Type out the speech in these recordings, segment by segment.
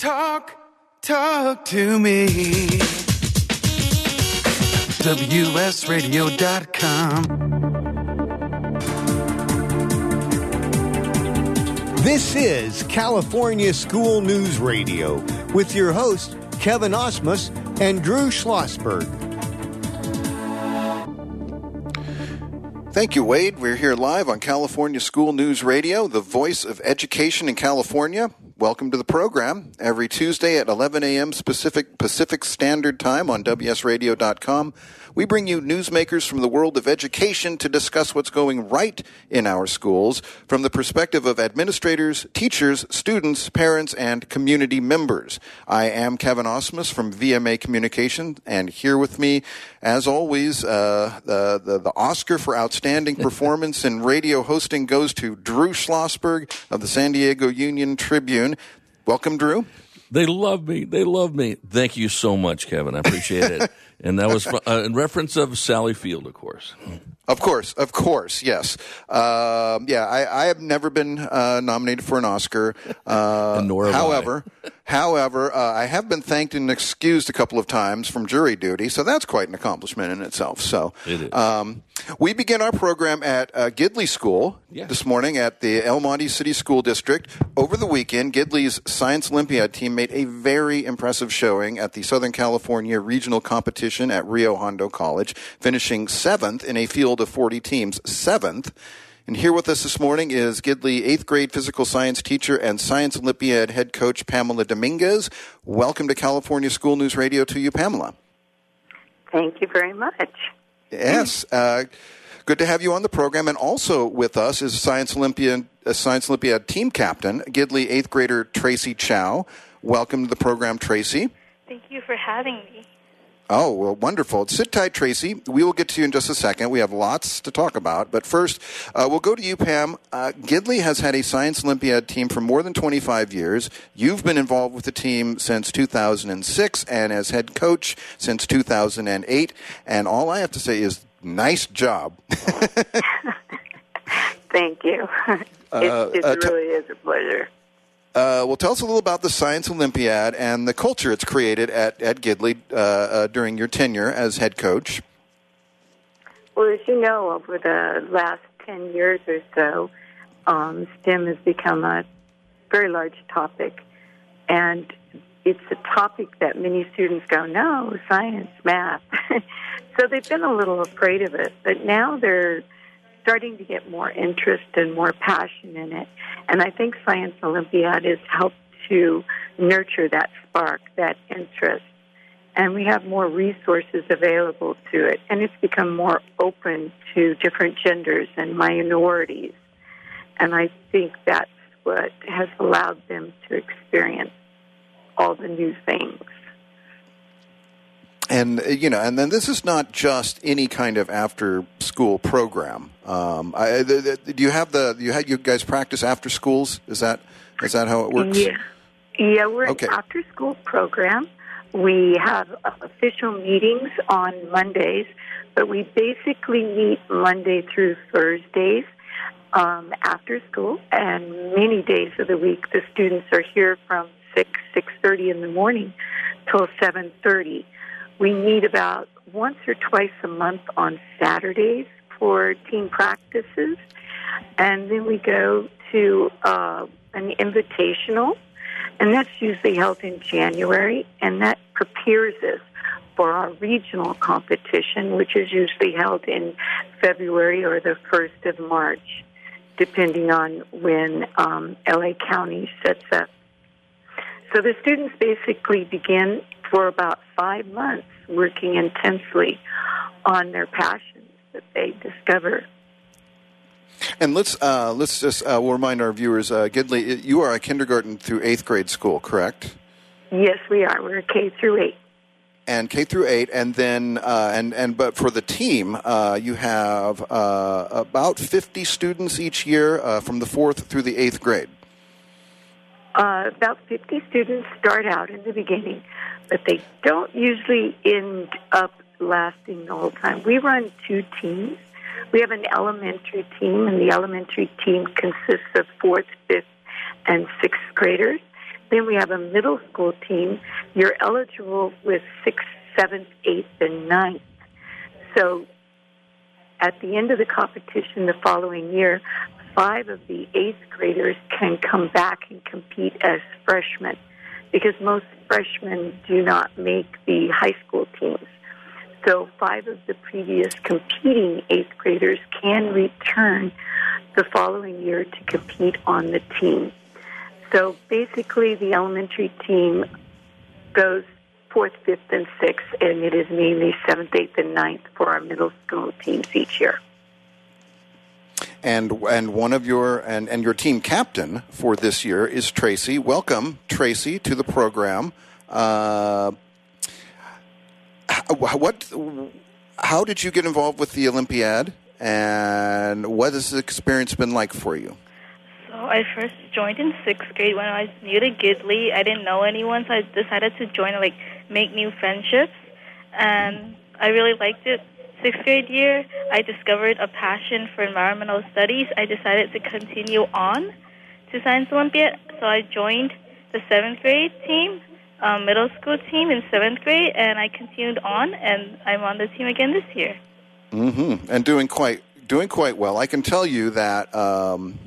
Talk, talk to me. WSRadio.com. This is California School News Radio with your hosts, Kevin Osmus and Drew Schlossberg. Thank you, Wade. We're here live on California School News Radio, the voice of education in California. Welcome to the program. Every Tuesday at 11 a.m. Pacific, Pacific Standard Time on WSRadio.com, we bring you newsmakers from the world of education to discuss what's going right in our schools from the perspective of administrators, teachers, students, parents, and community members. I am Kevin Osmus from VMA Communication, and here with me, as always, uh, the, the, the Oscar for Outstanding Performance in Radio Hosting goes to Drew Schlossberg of the San Diego Union Tribune. Welcome, Drew. They love me. They love me. Thank you so much, Kevin. I appreciate it. and that was uh, in reference of Sally Field, of course. Of course, of course, yes. Uh, yeah, I, I, have never been uh, nominated for an Oscar. Uh, nor however, I. however, uh, I have been thanked and excused a couple of times from jury duty, so that's quite an accomplishment in itself. So, it um, we begin our program at uh, Gidley School yeah. this morning at the El Monte City School District. Over the weekend, Gidley's Science Olympiad team made a very impressive showing at the Southern California Regional Competition at Rio Hondo College, finishing seventh in a field of 40 teams, seventh. And here with us this morning is Gidley eighth grade physical science teacher and Science Olympiad head coach Pamela Dominguez. Welcome to California School News Radio to you, Pamela. Thank you very much. Yes. Uh, good to have you on the program. And also with us is Science Olympiad, uh, Science Olympiad team captain, Gidley eighth grader Tracy Chow. Welcome to the program, Tracy. Thank you for having me. Oh, well, wonderful. Sit tight, Tracy. We will get to you in just a second. We have lots to talk about. But first, uh, we'll go to you, Pam. Uh, Gidley has had a Science Olympiad team for more than 25 years. You've been involved with the team since 2006 and as head coach since 2008. And all I have to say is nice job. Thank you. it, Uh, it uh, t- really is a pleasure. Uh, well, tell us a little about the Science Olympiad and the culture it's created at, at Gidley uh, uh, during your tenure as head coach. Well, as you know, over the last 10 years or so, um, STEM has become a very large topic. And it's a topic that many students go, no, science, math. so they've been a little afraid of it. But now they're starting to get more interest and more passion in it. And I think Science Olympiad has helped to nurture that spark, that interest. And we have more resources available to it. And it's become more open to different genders and minorities. And I think that's what has allowed them to experience all the new things. And uh, you know, and then this is not just any kind of after-school program. Um, I, the, the, do you have the you had you guys practice after schools? Is that is that how it works? Yeah, yeah, we're Okay. an after-school program. We have official meetings on Mondays, but we basically meet Monday through Thursdays um, after school, and many days of the week the students are here from six six thirty in the morning till seven thirty. We meet about once or twice a month on Saturdays for team practices, and then we go to uh, an invitational, and that's usually held in January, and that prepares us for our regional competition, which is usually held in February or the first of March, depending on when um, LA County sets up. So the students basically begin for about five months working intensely on their passions that they discover. And let's uh, let's just uh, we'll remind our viewers, uh, Gidley, you are a kindergarten through eighth grade school, correct? Yes, we are. We're K through eight. And K through eight, and then uh, and and but for the team, uh, you have uh, about fifty students each year uh, from the fourth through the eighth grade. Uh, about 50 students start out in the beginning, but they don't usually end up lasting the whole time. We run two teams. We have an elementary team, and the elementary team consists of fourth, fifth, and sixth graders. Then we have a middle school team. You're eligible with sixth, seventh, eighth, and ninth. So at the end of the competition the following year, five of the eighth graders can come back and compete as freshmen because most freshmen do not make the high school teams. So five of the previous competing eighth graders can return the following year to compete on the team. So basically, the elementary team goes fourth, fifth, and sixth, and it is mainly seventh, eighth, and ninth for our middle school teams each year. And and one of your and, and your team captain for this year is Tracy. Welcome, Tracy, to the program. Uh, what? How did you get involved with the Olympiad, and what has the experience been like for you? So I first joined in sixth grade when I was new to Gidley. I didn't know anyone, so I decided to join and like make new friendships, and I really liked it. Sixth grade year, I discovered a passion for environmental studies. I decided to continue on to Science Olympiad, so I joined the seventh grade team um, middle school team in seventh grade, and I continued on, and I'm on the team again this year. Mm-hmm. And doing quite doing quite well. I can tell you that. Um,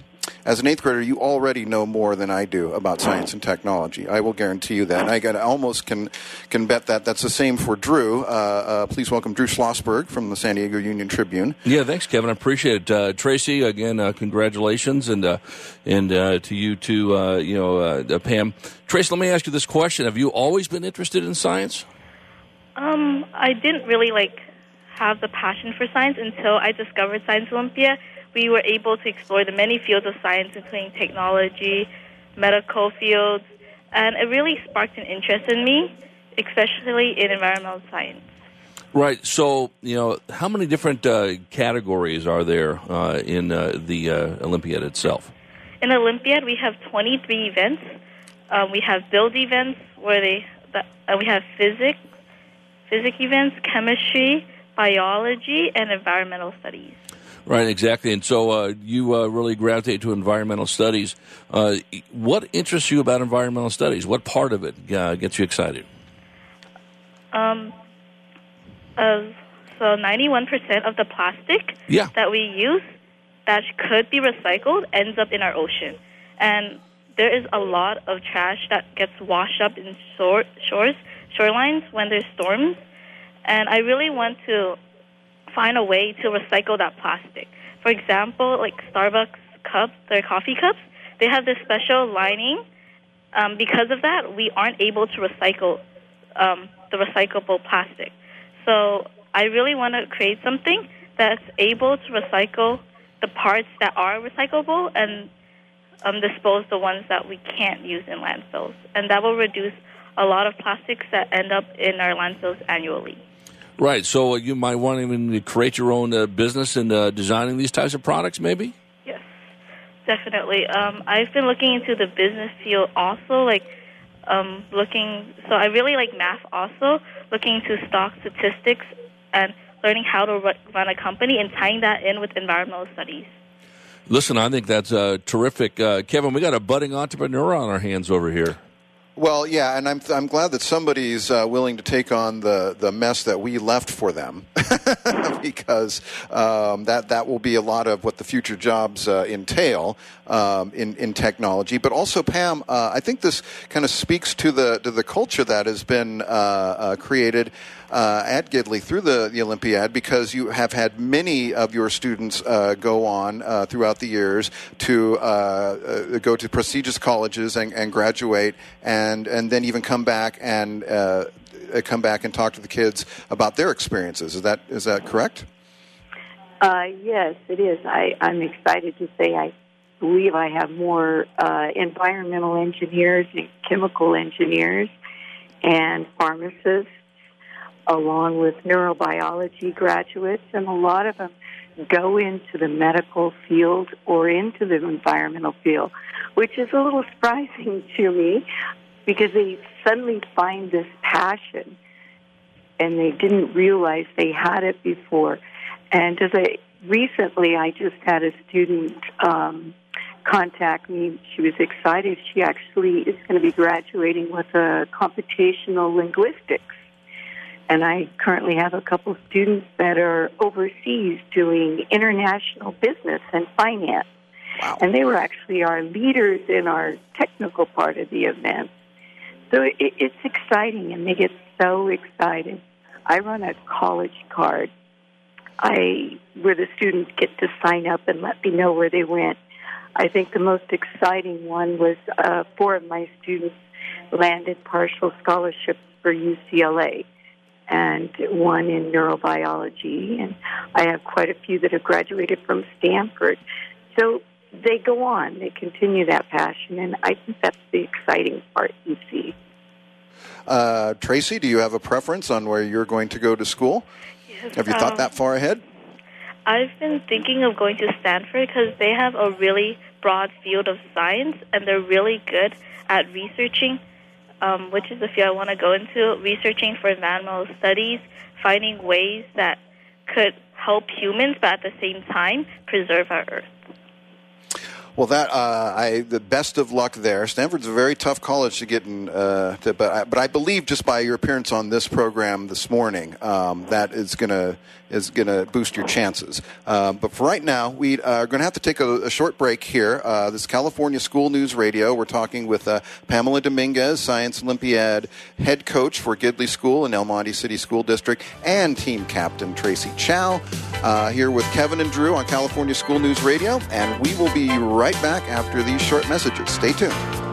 as an eighth grader, you already know more than I do about science and technology. I will guarantee you that. And I got, almost can can bet that that's the same for Drew. Uh, uh, please welcome Drew Schlossberg from the San Diego Union Tribune. Yeah, thanks, Kevin. I appreciate it. Uh, Tracy, again, uh, congratulations, and uh, and uh, to you too, you know, Pam. Tracy, let me ask you this question: Have you always been interested in science? Um, I didn't really like have the passion for science until I discovered Science Olympia we were able to explore the many fields of science, including technology, medical fields, and it really sparked an interest in me, especially in environmental science. Right. So, you know, how many different uh, categories are there uh, in uh, the uh, Olympiad itself? In Olympiad, we have 23 events. Um, we have build events where they, uh, we have physics, physics events, chemistry, biology, and environmental studies. Right, exactly. And so uh, you uh, really gravitate to environmental studies. Uh, what interests you about environmental studies? What part of it uh, gets you excited? Um, so 91% of the plastic yeah. that we use that could be recycled ends up in our ocean. And there is a lot of trash that gets washed up in shore, shores, shorelines when there's storms. And I really want to find a way to recycle that plastic. For example, like Starbucks cups, their coffee cups, they have this special lining. Um, because of that, we aren't able to recycle um, the recyclable plastic. So I really want to create something that's able to recycle the parts that are recyclable and um, dispose the ones that we can't use in landfills. And that will reduce a lot of plastics that end up in our landfills annually. Right. So uh, you might want to even create your own uh, business in uh, designing these types of products, maybe. Yes, definitely. Um, I've been looking into the business field also, like um, looking. So I really like math also, looking into stock statistics and learning how to run a company and tying that in with environmental studies. Listen, I think that's uh, terrific, uh, Kevin. We got a budding entrepreneur on our hands over here. Well, yeah, and I'm I'm glad that somebody's uh, willing to take on the, the mess that we left for them, because um, that that will be a lot of what the future jobs uh, entail um, in in technology. But also, Pam, uh, I think this kind of speaks to the to the culture that has been uh, uh, created uh, at Gidley through the, the Olympiad because you have had many of your students uh, go on uh, throughout the years to uh, uh, go to prestigious colleges and, and, graduate, and and then even come back and uh, come back and talk to the kids about their experiences. Is that is that correct? yes, it is. I, I'm excited to say I believe I have more environmental engineers and chemical engineers and pharmacists along with neurobiology graduates, and a lot of them go into the medical field or into the environmental field, which is a little surprising to me because they suddenly find this passion and they didn't realize they had it before. And as I recently, I just had a student um, contact me. She was excited. She actually is going to be graduating with a computational linguistics. And I currently have a couple students that are overseas doing international business and finance. Wow. And they were actually our leaders in our technical part of the event. So it, it's exciting, and they get so excited. I run a college card I where the students get to sign up and let me know where they went. I think the most exciting one was uh, four of my students landed partial scholarships for UCLA and one in neurobiology and I have quite a few that have graduated from Stanford. So they go on, they continue that passion and I think that's the exciting part you see. Uh, Tracy, do you have a preference on where you're going to go to school? Yes, Have you thought um, that far ahead? I've been thinking of going to Stanford because they have a really broad field of science and they're really good at researching, um, which is the field I want to go into, researching for environmental studies, finding ways that could help humans but at the same time preserve our Earth. Well, that uh, I the best of luck there. Stanford's a very tough college to get in, uh, to, but I, but I believe just by your appearance on this program this morning, um, that is gonna is gonna boost your chances. Um, but for right now, we are going to have to take a, a short break here. Uh, this is California School News Radio. We're talking with uh, Pamela Dominguez, Science Olympiad head coach for Gidley School in El Monte City School District, and team captain Tracy Chow. Uh, here with Kevin and Drew on California School News Radio, and we will be right back after these short messages. Stay tuned.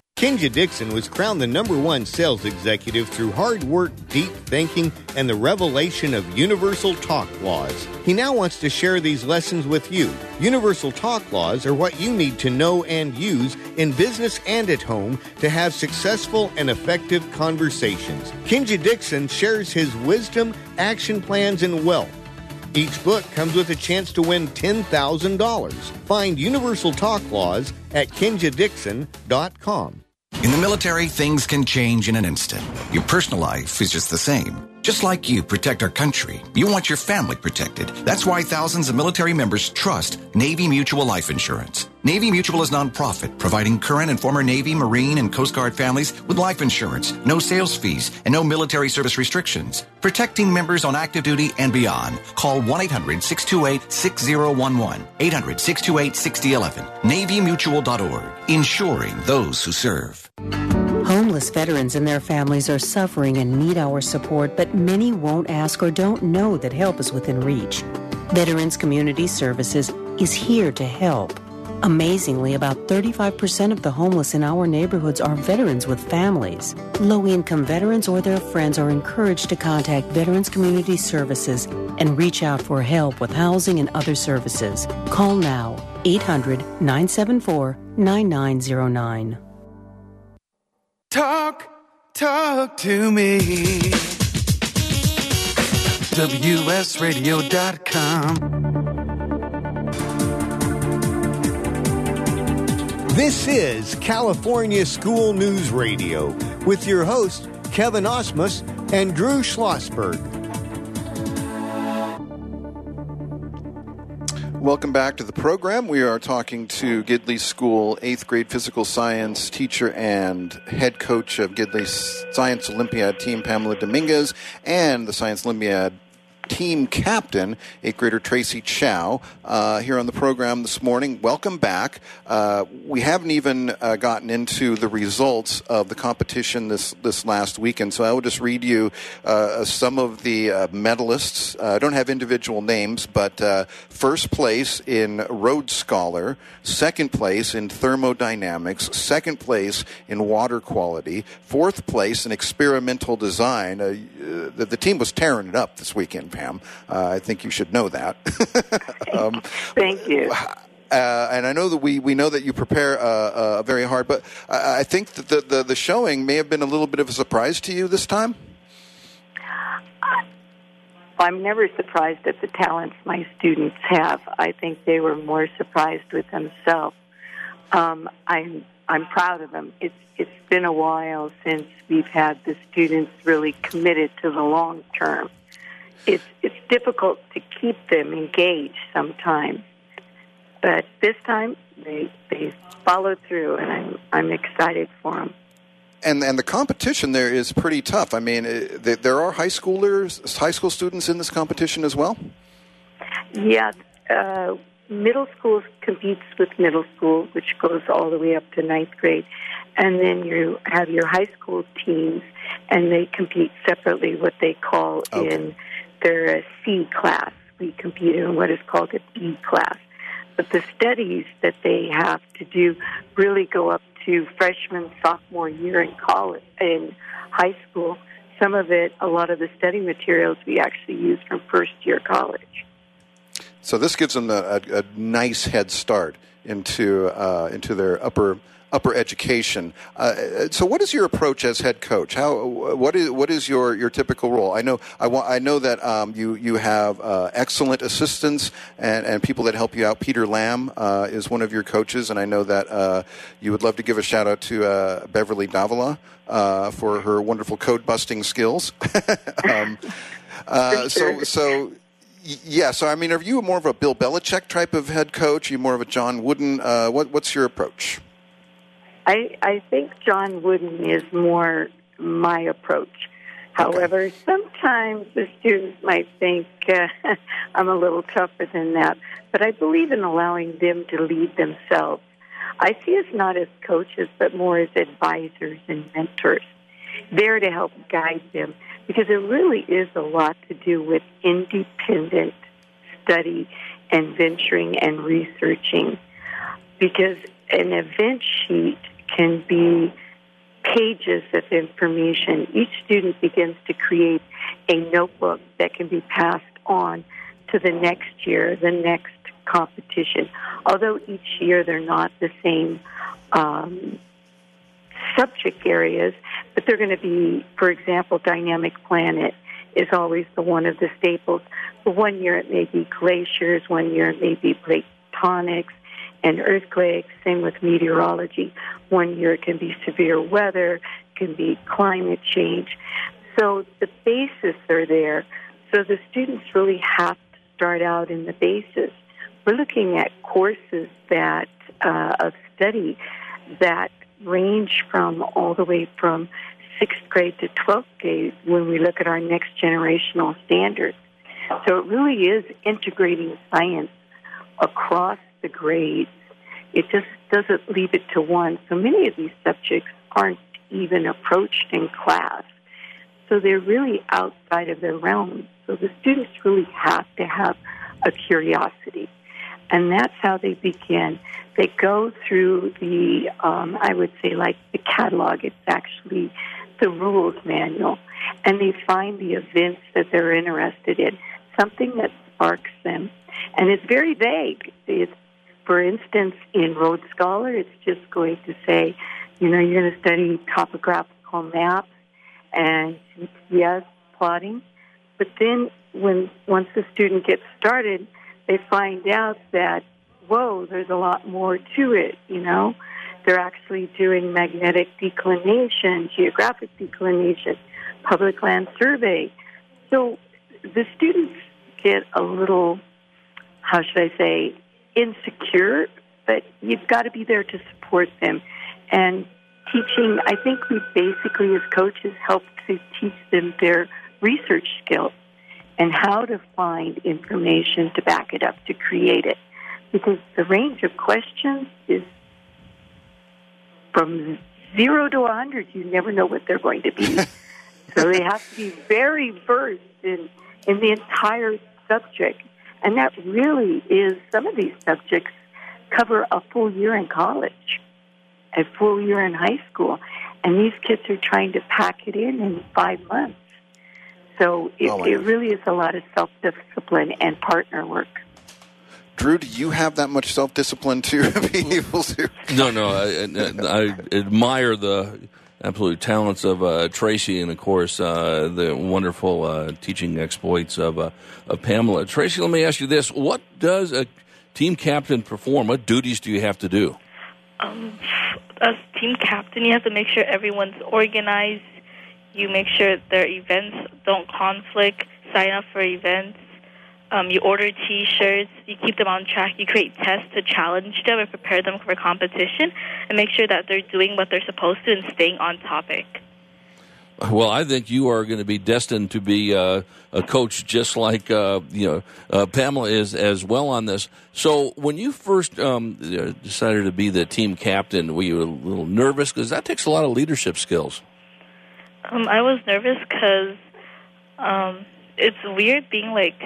Kenja Dixon was crowned the number one sales executive through hard work, deep thinking, and the revelation of universal talk laws. He now wants to share these lessons with you. Universal talk laws are what you need to know and use in business and at home to have successful and effective conversations. Kenja Dixon shares his wisdom, action plans, and wealth. Each book comes with a chance to win $10,000. Find Universal Talk Laws at kenjadixon.com. In the military, things can change in an instant. Your personal life is just the same. Just like you protect our country, you want your family protected. That's why thousands of military members trust Navy Mutual Life Insurance. Navy Mutual is nonprofit, providing current and former Navy, Marine, and Coast Guard families with life insurance, no sales fees, and no military service restrictions. Protecting members on active duty and beyond. Call 1-800-628-6011. 800-628-6011. NavyMutual.org. Insuring those who serve. Homeless veterans and their families are suffering and need our support, but many won't ask or don't know that help is within reach. Veterans Community Services is here to help. Amazingly, about 35% of the homeless in our neighborhoods are veterans with families. Low income veterans or their friends are encouraged to contact Veterans Community Services and reach out for help with housing and other services. Call now 800 974 9909. Talk, talk to me. WSRadio.com. This is California School News Radio with your hosts, Kevin Osmus and Drew Schlossberg. Welcome back to the program. We are talking to Gidley School eighth grade physical science teacher and head coach of Gidley Science Olympiad team, Pamela Dominguez, and the Science Olympiad team captain, eighth grader Tracy Chow, uh, here on the program this morning. Welcome back. Uh, we haven't even uh, gotten into the results of the competition this this last weekend, so I will just read you uh, some of the uh, medalists. Uh, I don't have individual names, but first place in Road Scholar, second place in thermodynamics, second place in water quality, fourth place in experimental design. the, the team was tearing it up this weekend. Pam. Uh, I think you should know that. um, Thank you. Uh, and I know that we, we know that you prepare uh, uh, very hard, but I, I think that the, the, the, showing may have been a little bit of a surprise to you this time. I'm never surprised at the talents my students have. I think they were more surprised with themselves. Um, I'm I'm proud of them. It's it's been a while since we've had the students really committed to the long term it's it's difficult to keep them engaged sometimes. But this time they they followed through, and I'm I'm excited for them. And and the competition there is pretty tough. I mean, there are high schoolers, high school students in this competition as well. Yeah, uh, middle school competes with middle school, which goes all the way up to ninth grade, and then you have your high school teams, and they compete separately. What they call okay. in they're a C class. We compete in what is called a B class. But the studies that they have to do really go up to freshman, sophomore year in college, in high school. Some of it, a lot of the study materials we actually use from first year college. So this gives them a, a, a nice head start into uh, into their upper upper education. Uh, so, what is your approach as head coach? How what is what is your, your typical role? I know I, wa- I know that um, you you have uh, excellent assistants and, and people that help you out. Peter Lamb uh, is one of your coaches, and I know that uh, you would love to give a shout out to uh, Beverly Davila uh, for her wonderful code busting skills. um, so so yeah, so I mean, are you more of a Bill Belichick type of head coach? Are you more of a John Wooden? Uh, what, what's your approach? I, I think John Wooden is more my approach. However, okay. sometimes the students might think uh, I'm a little tougher than that, but I believe in allowing them to lead themselves. I see us not as coaches, but more as advisors and mentors, there to help guide them, because it really is a lot to do with independent study and venturing and researching. Because an event sheet can be pages of information. Each student begins to create a notebook that can be passed on to the next year, the next competition. Although each year they're not the same um, subject areas, but they're going to be, for example, dynamic planet is always the one of the staples. But one year it may be glaciers, one year it may be plate tectonics, and earthquakes. Same with meteorology. One year it can be severe weather, can be climate change. So the bases are there. So the students really have to start out in the basis. We're looking at courses that uh, of study that range from all the way from sixth grade to 12th grade when we look at our next generational standards. So it really is integrating science across the grades. It just doesn't leave it to one. So many of these subjects aren't even approached in class. So they're really outside of their realm. So the students really have to have a curiosity. And that's how they begin. They go through the, um, I would say, like the catalog. It's actually the rules manual. And they find the events that they're interested in, something that sparks them. And it's very vague. It's, for instance, in Road Scholar, it's just going to say, you know, you're going to study topographical maps and yes, plotting. But then when once the student gets started, they find out that whoa, there's a lot more to it. You know, they're actually doing magnetic declination, geographic declination, public land survey. So the students get a little, how should I say, insecure, but you've got to be there to support them. And teaching, I think we basically, as coaches, help to teach them their research skills and how to find information to back it up to create it. Because the range of questions is from zero to a 100. You never know what they're going to be. so they have to be very versed in, in the entire subject. And that really is, some of these subjects cover a full year in college, a full year in high school. And these kids are trying to pack it in in five months. So it, Oh, it really is a lot of self discipline and partner work. Drew, do you have that much self discipline to be able to? No, no. I, I, I admire the absolute talents of uh, Tracy, and of course uh, the wonderful uh, teaching exploits of uh, of Pamela. Tracy, let me ask you this: What does a team captain perform? What duties do you have to do? Um, as team captain, you have to make sure everyone's organized. You make sure their events don't conflict. Sign up for events. Um, you order T-shirts. You keep them on track. You create tests to challenge them and prepare them for competition, and make sure that they're doing what they're supposed to and staying on topic. Well, I think you are going to be destined to be uh, a coach, just like uh, you know uh, Pamela is as well on this. So, when you first um, decided to be the team captain, were you a little nervous because that takes a lot of leadership skills? Um, I was nervous because um, it's weird being like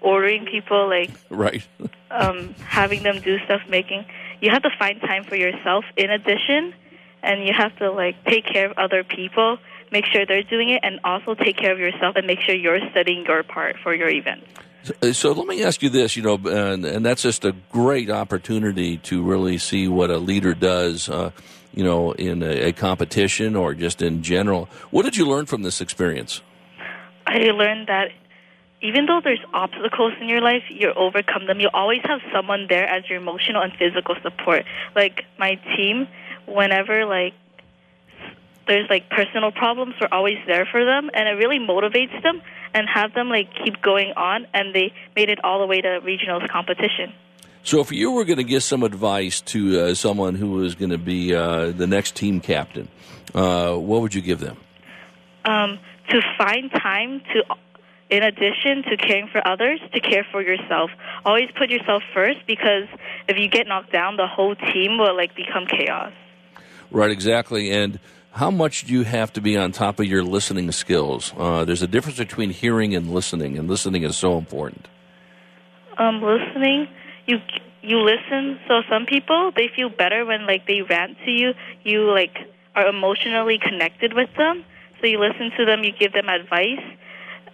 ordering people, like Right. um, having them do stuff. Making you have to find time for yourself in addition, and you have to like take care of other people, make sure they're doing it, and also take care of yourself and make sure you're studying your part for your event. So, so let me ask you this, you know, and, and that's just a great opportunity to really see what a leader does, uh, you know, in a, a competition or just in general. What did you learn from this experience? I learned that even though there's obstacles in your life, you overcome them. You always have someone there as your emotional and physical support. Like my team, whenever like there's like personal problems, we're always there for them, and it really motivates them and have them like keep going on. And they made it all the way to regionals competition. So, if you were going to give some advice to uh, someone who was going to be uh, the next team captain, uh, what would you give them? um, to find time to, in addition to caring for others, to care for yourself. Always put yourself first because if you get knocked down, the whole team will like become chaos. Right, exactly. And how much do you have to be on top of your listening skills? Uh, there's a difference between hearing and listening, and listening is so important. Um, listening, you you listen. So some people they feel better when like they rant to you. You like are emotionally connected with them. So you listen to them, you give them advice,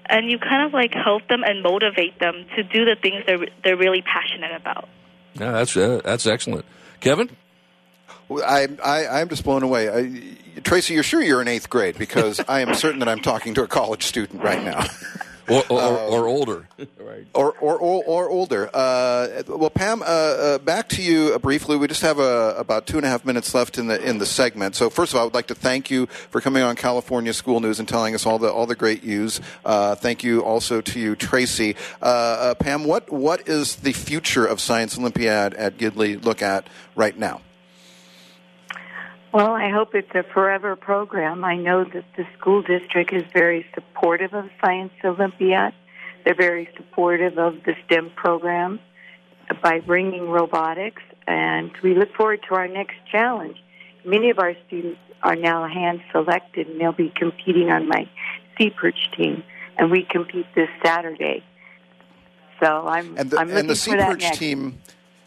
and you kind of like help them and motivate them to do the things they're they're really passionate about. Yeah, that's uh, that's excellent. Kevin? I, I, I'm just blown away. I, Tracy, you're sure you're in eighth grade because I am certain that I'm talking to a college student right now. Or, or, or older. right. or, or, or, or older. Uh, well, Pam, uh, uh, back to you uh, briefly. We just have uh, about two and a half minutes left in the in the segment. So, first of all, I would like to thank you for coming on California School News and telling us all the all the great news. Uh, thank you also to you, Tracy. Uh, uh, Pam, what what is the future of Science Olympiad at Gidley look at right now? Well, I hope it's a forever program. I know that the school district is very supportive of Science Olympiad. They're very supportive of the STEM program by bringing robotics, and we look forward to our next challenge. Many of our students are now hand selected, and they'll be competing on my Sea Perch team, and we compete this Saturday. So I'm And the, I'm looking and the Sea that Perch next.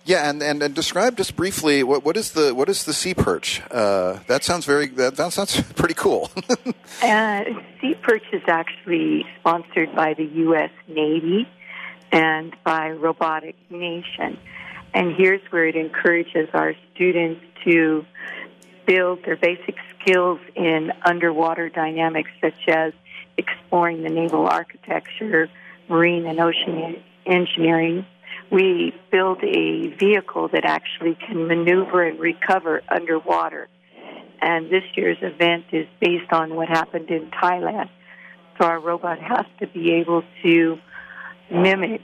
Yeah, and, and, and describe just briefly what, what is the what is the sea perch? Uh, that sounds very that, that sounds pretty cool. uh, sea perch is actually sponsored by the U.S. Navy and by Robotic Nation, and here's where it encourages our students to build their basic skills in underwater dynamics, such as exploring the naval architecture, marine and ocean engineering we build a vehicle that actually can maneuver and recover underwater. And this year's event is based on what happened in Thailand. So our robot has to be able to mimic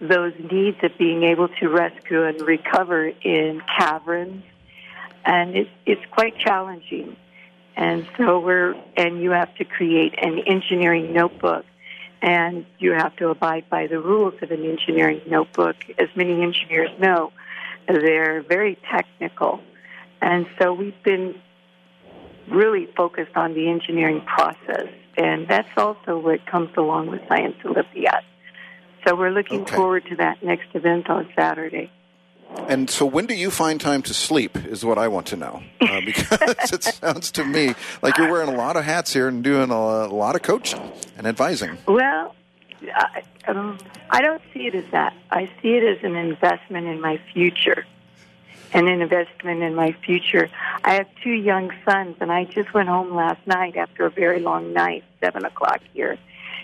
those needs of being able to rescue and recover in caverns. And it's, it's quite challenging. And so we're, and you have to create an engineering notebook and you have to abide by the rules of an engineering notebook. As many engineers know, they're very technical. And so we've been really focused on the engineering process, and that's also what comes along with Science Olympiad. So we're looking okay. forward to that next event on Saturday. And so, when do you find time to sleep? Is what I want to know. Uh, because it sounds to me like you're wearing a lot of hats here and doing a, a lot of coaching and advising. Well, I, um, I don't see it as that. I see it as an investment in my future. And an investment in my future. I have two young sons, and I just went home last night after a very long night, seven o'clock here,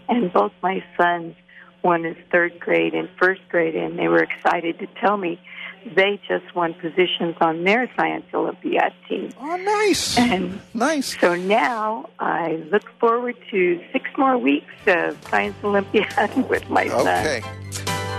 and both my sons, one is third grade and first grade, and they were excited to tell me they just won positions on their Science Olympiad team. Oh, nice. And nice. So now I look forward to six more weeks of Science Olympiad with my son. Okay.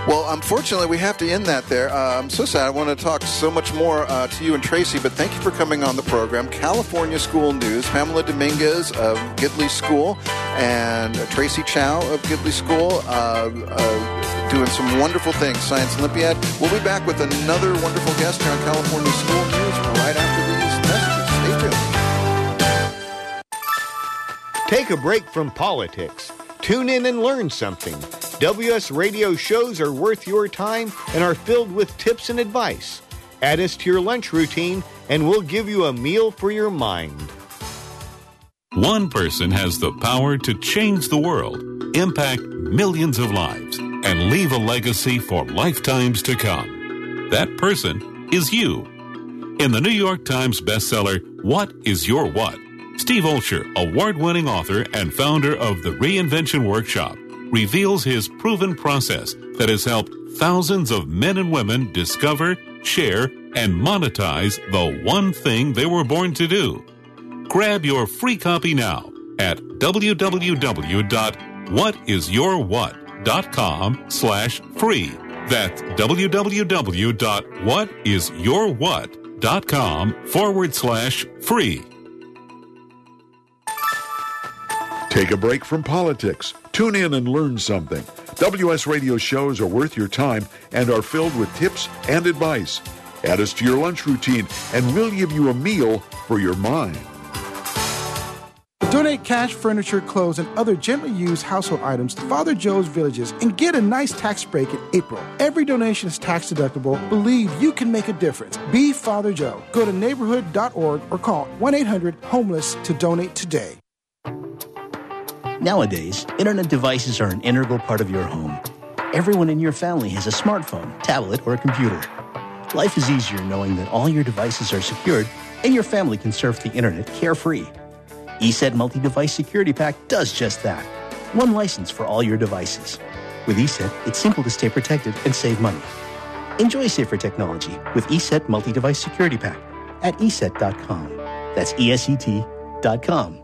Well, unfortunately, we have to end that there. Uh, I'm so sad. I want to talk so much more uh, to you and Tracy, but thank you for coming on the program. California School News, Pamela Dominguez of Gidley School and Tracy Chow of Gidley School uh, uh, doing some wonderful things. Science Olympiad. We'll be back with another wonderful guest here on California School News right after these messages. Stay tuned. Take a break from politics. Tune in and learn something. WS radio shows are worth your time and are filled with tips and advice. Add us to your lunch routine, and we'll give you a meal for your mind. One person has the power to change the world, impact millions of lives, and leave a legacy for lifetimes to come. That person is you. In the New York Times bestseller, What is Your What? Steve Olsher, award winning author and founder of the Reinvention Workshop, reveals his proven process that has helped thousands of men and women discover, share, and monetize the one thing they were born to do. Grab your free copy now at www.whatisyourwhat.com slash free. That's www.whatisyourwhat.com forward slash free. Take a break from politics. Tune in and learn something. WS Radio shows are worth your time and are filled with tips and advice. Add us to your lunch routine, and we'll give you a meal for your mind. Donate cash, furniture, clothes, and other gently used household items to Father Joe's Villages and get a nice tax break in April. Every donation is tax deductible. Believe you can make a difference. Be Father Joe. Go to neighborhood.org or call 1 800 Homeless to donate today. Nowadays, internet devices are an integral part of your home. Everyone in your family has a smartphone, tablet, or a computer. Life is easier knowing that all your devices are secured and your family can surf the internet carefree. ESET Multi Device Security Pack does just that. One license for all your devices. With ESET, it's simple to stay protected and save money. Enjoy safer technology with ESET Multi Device Security Pack at ESET.com. That's ESET.com.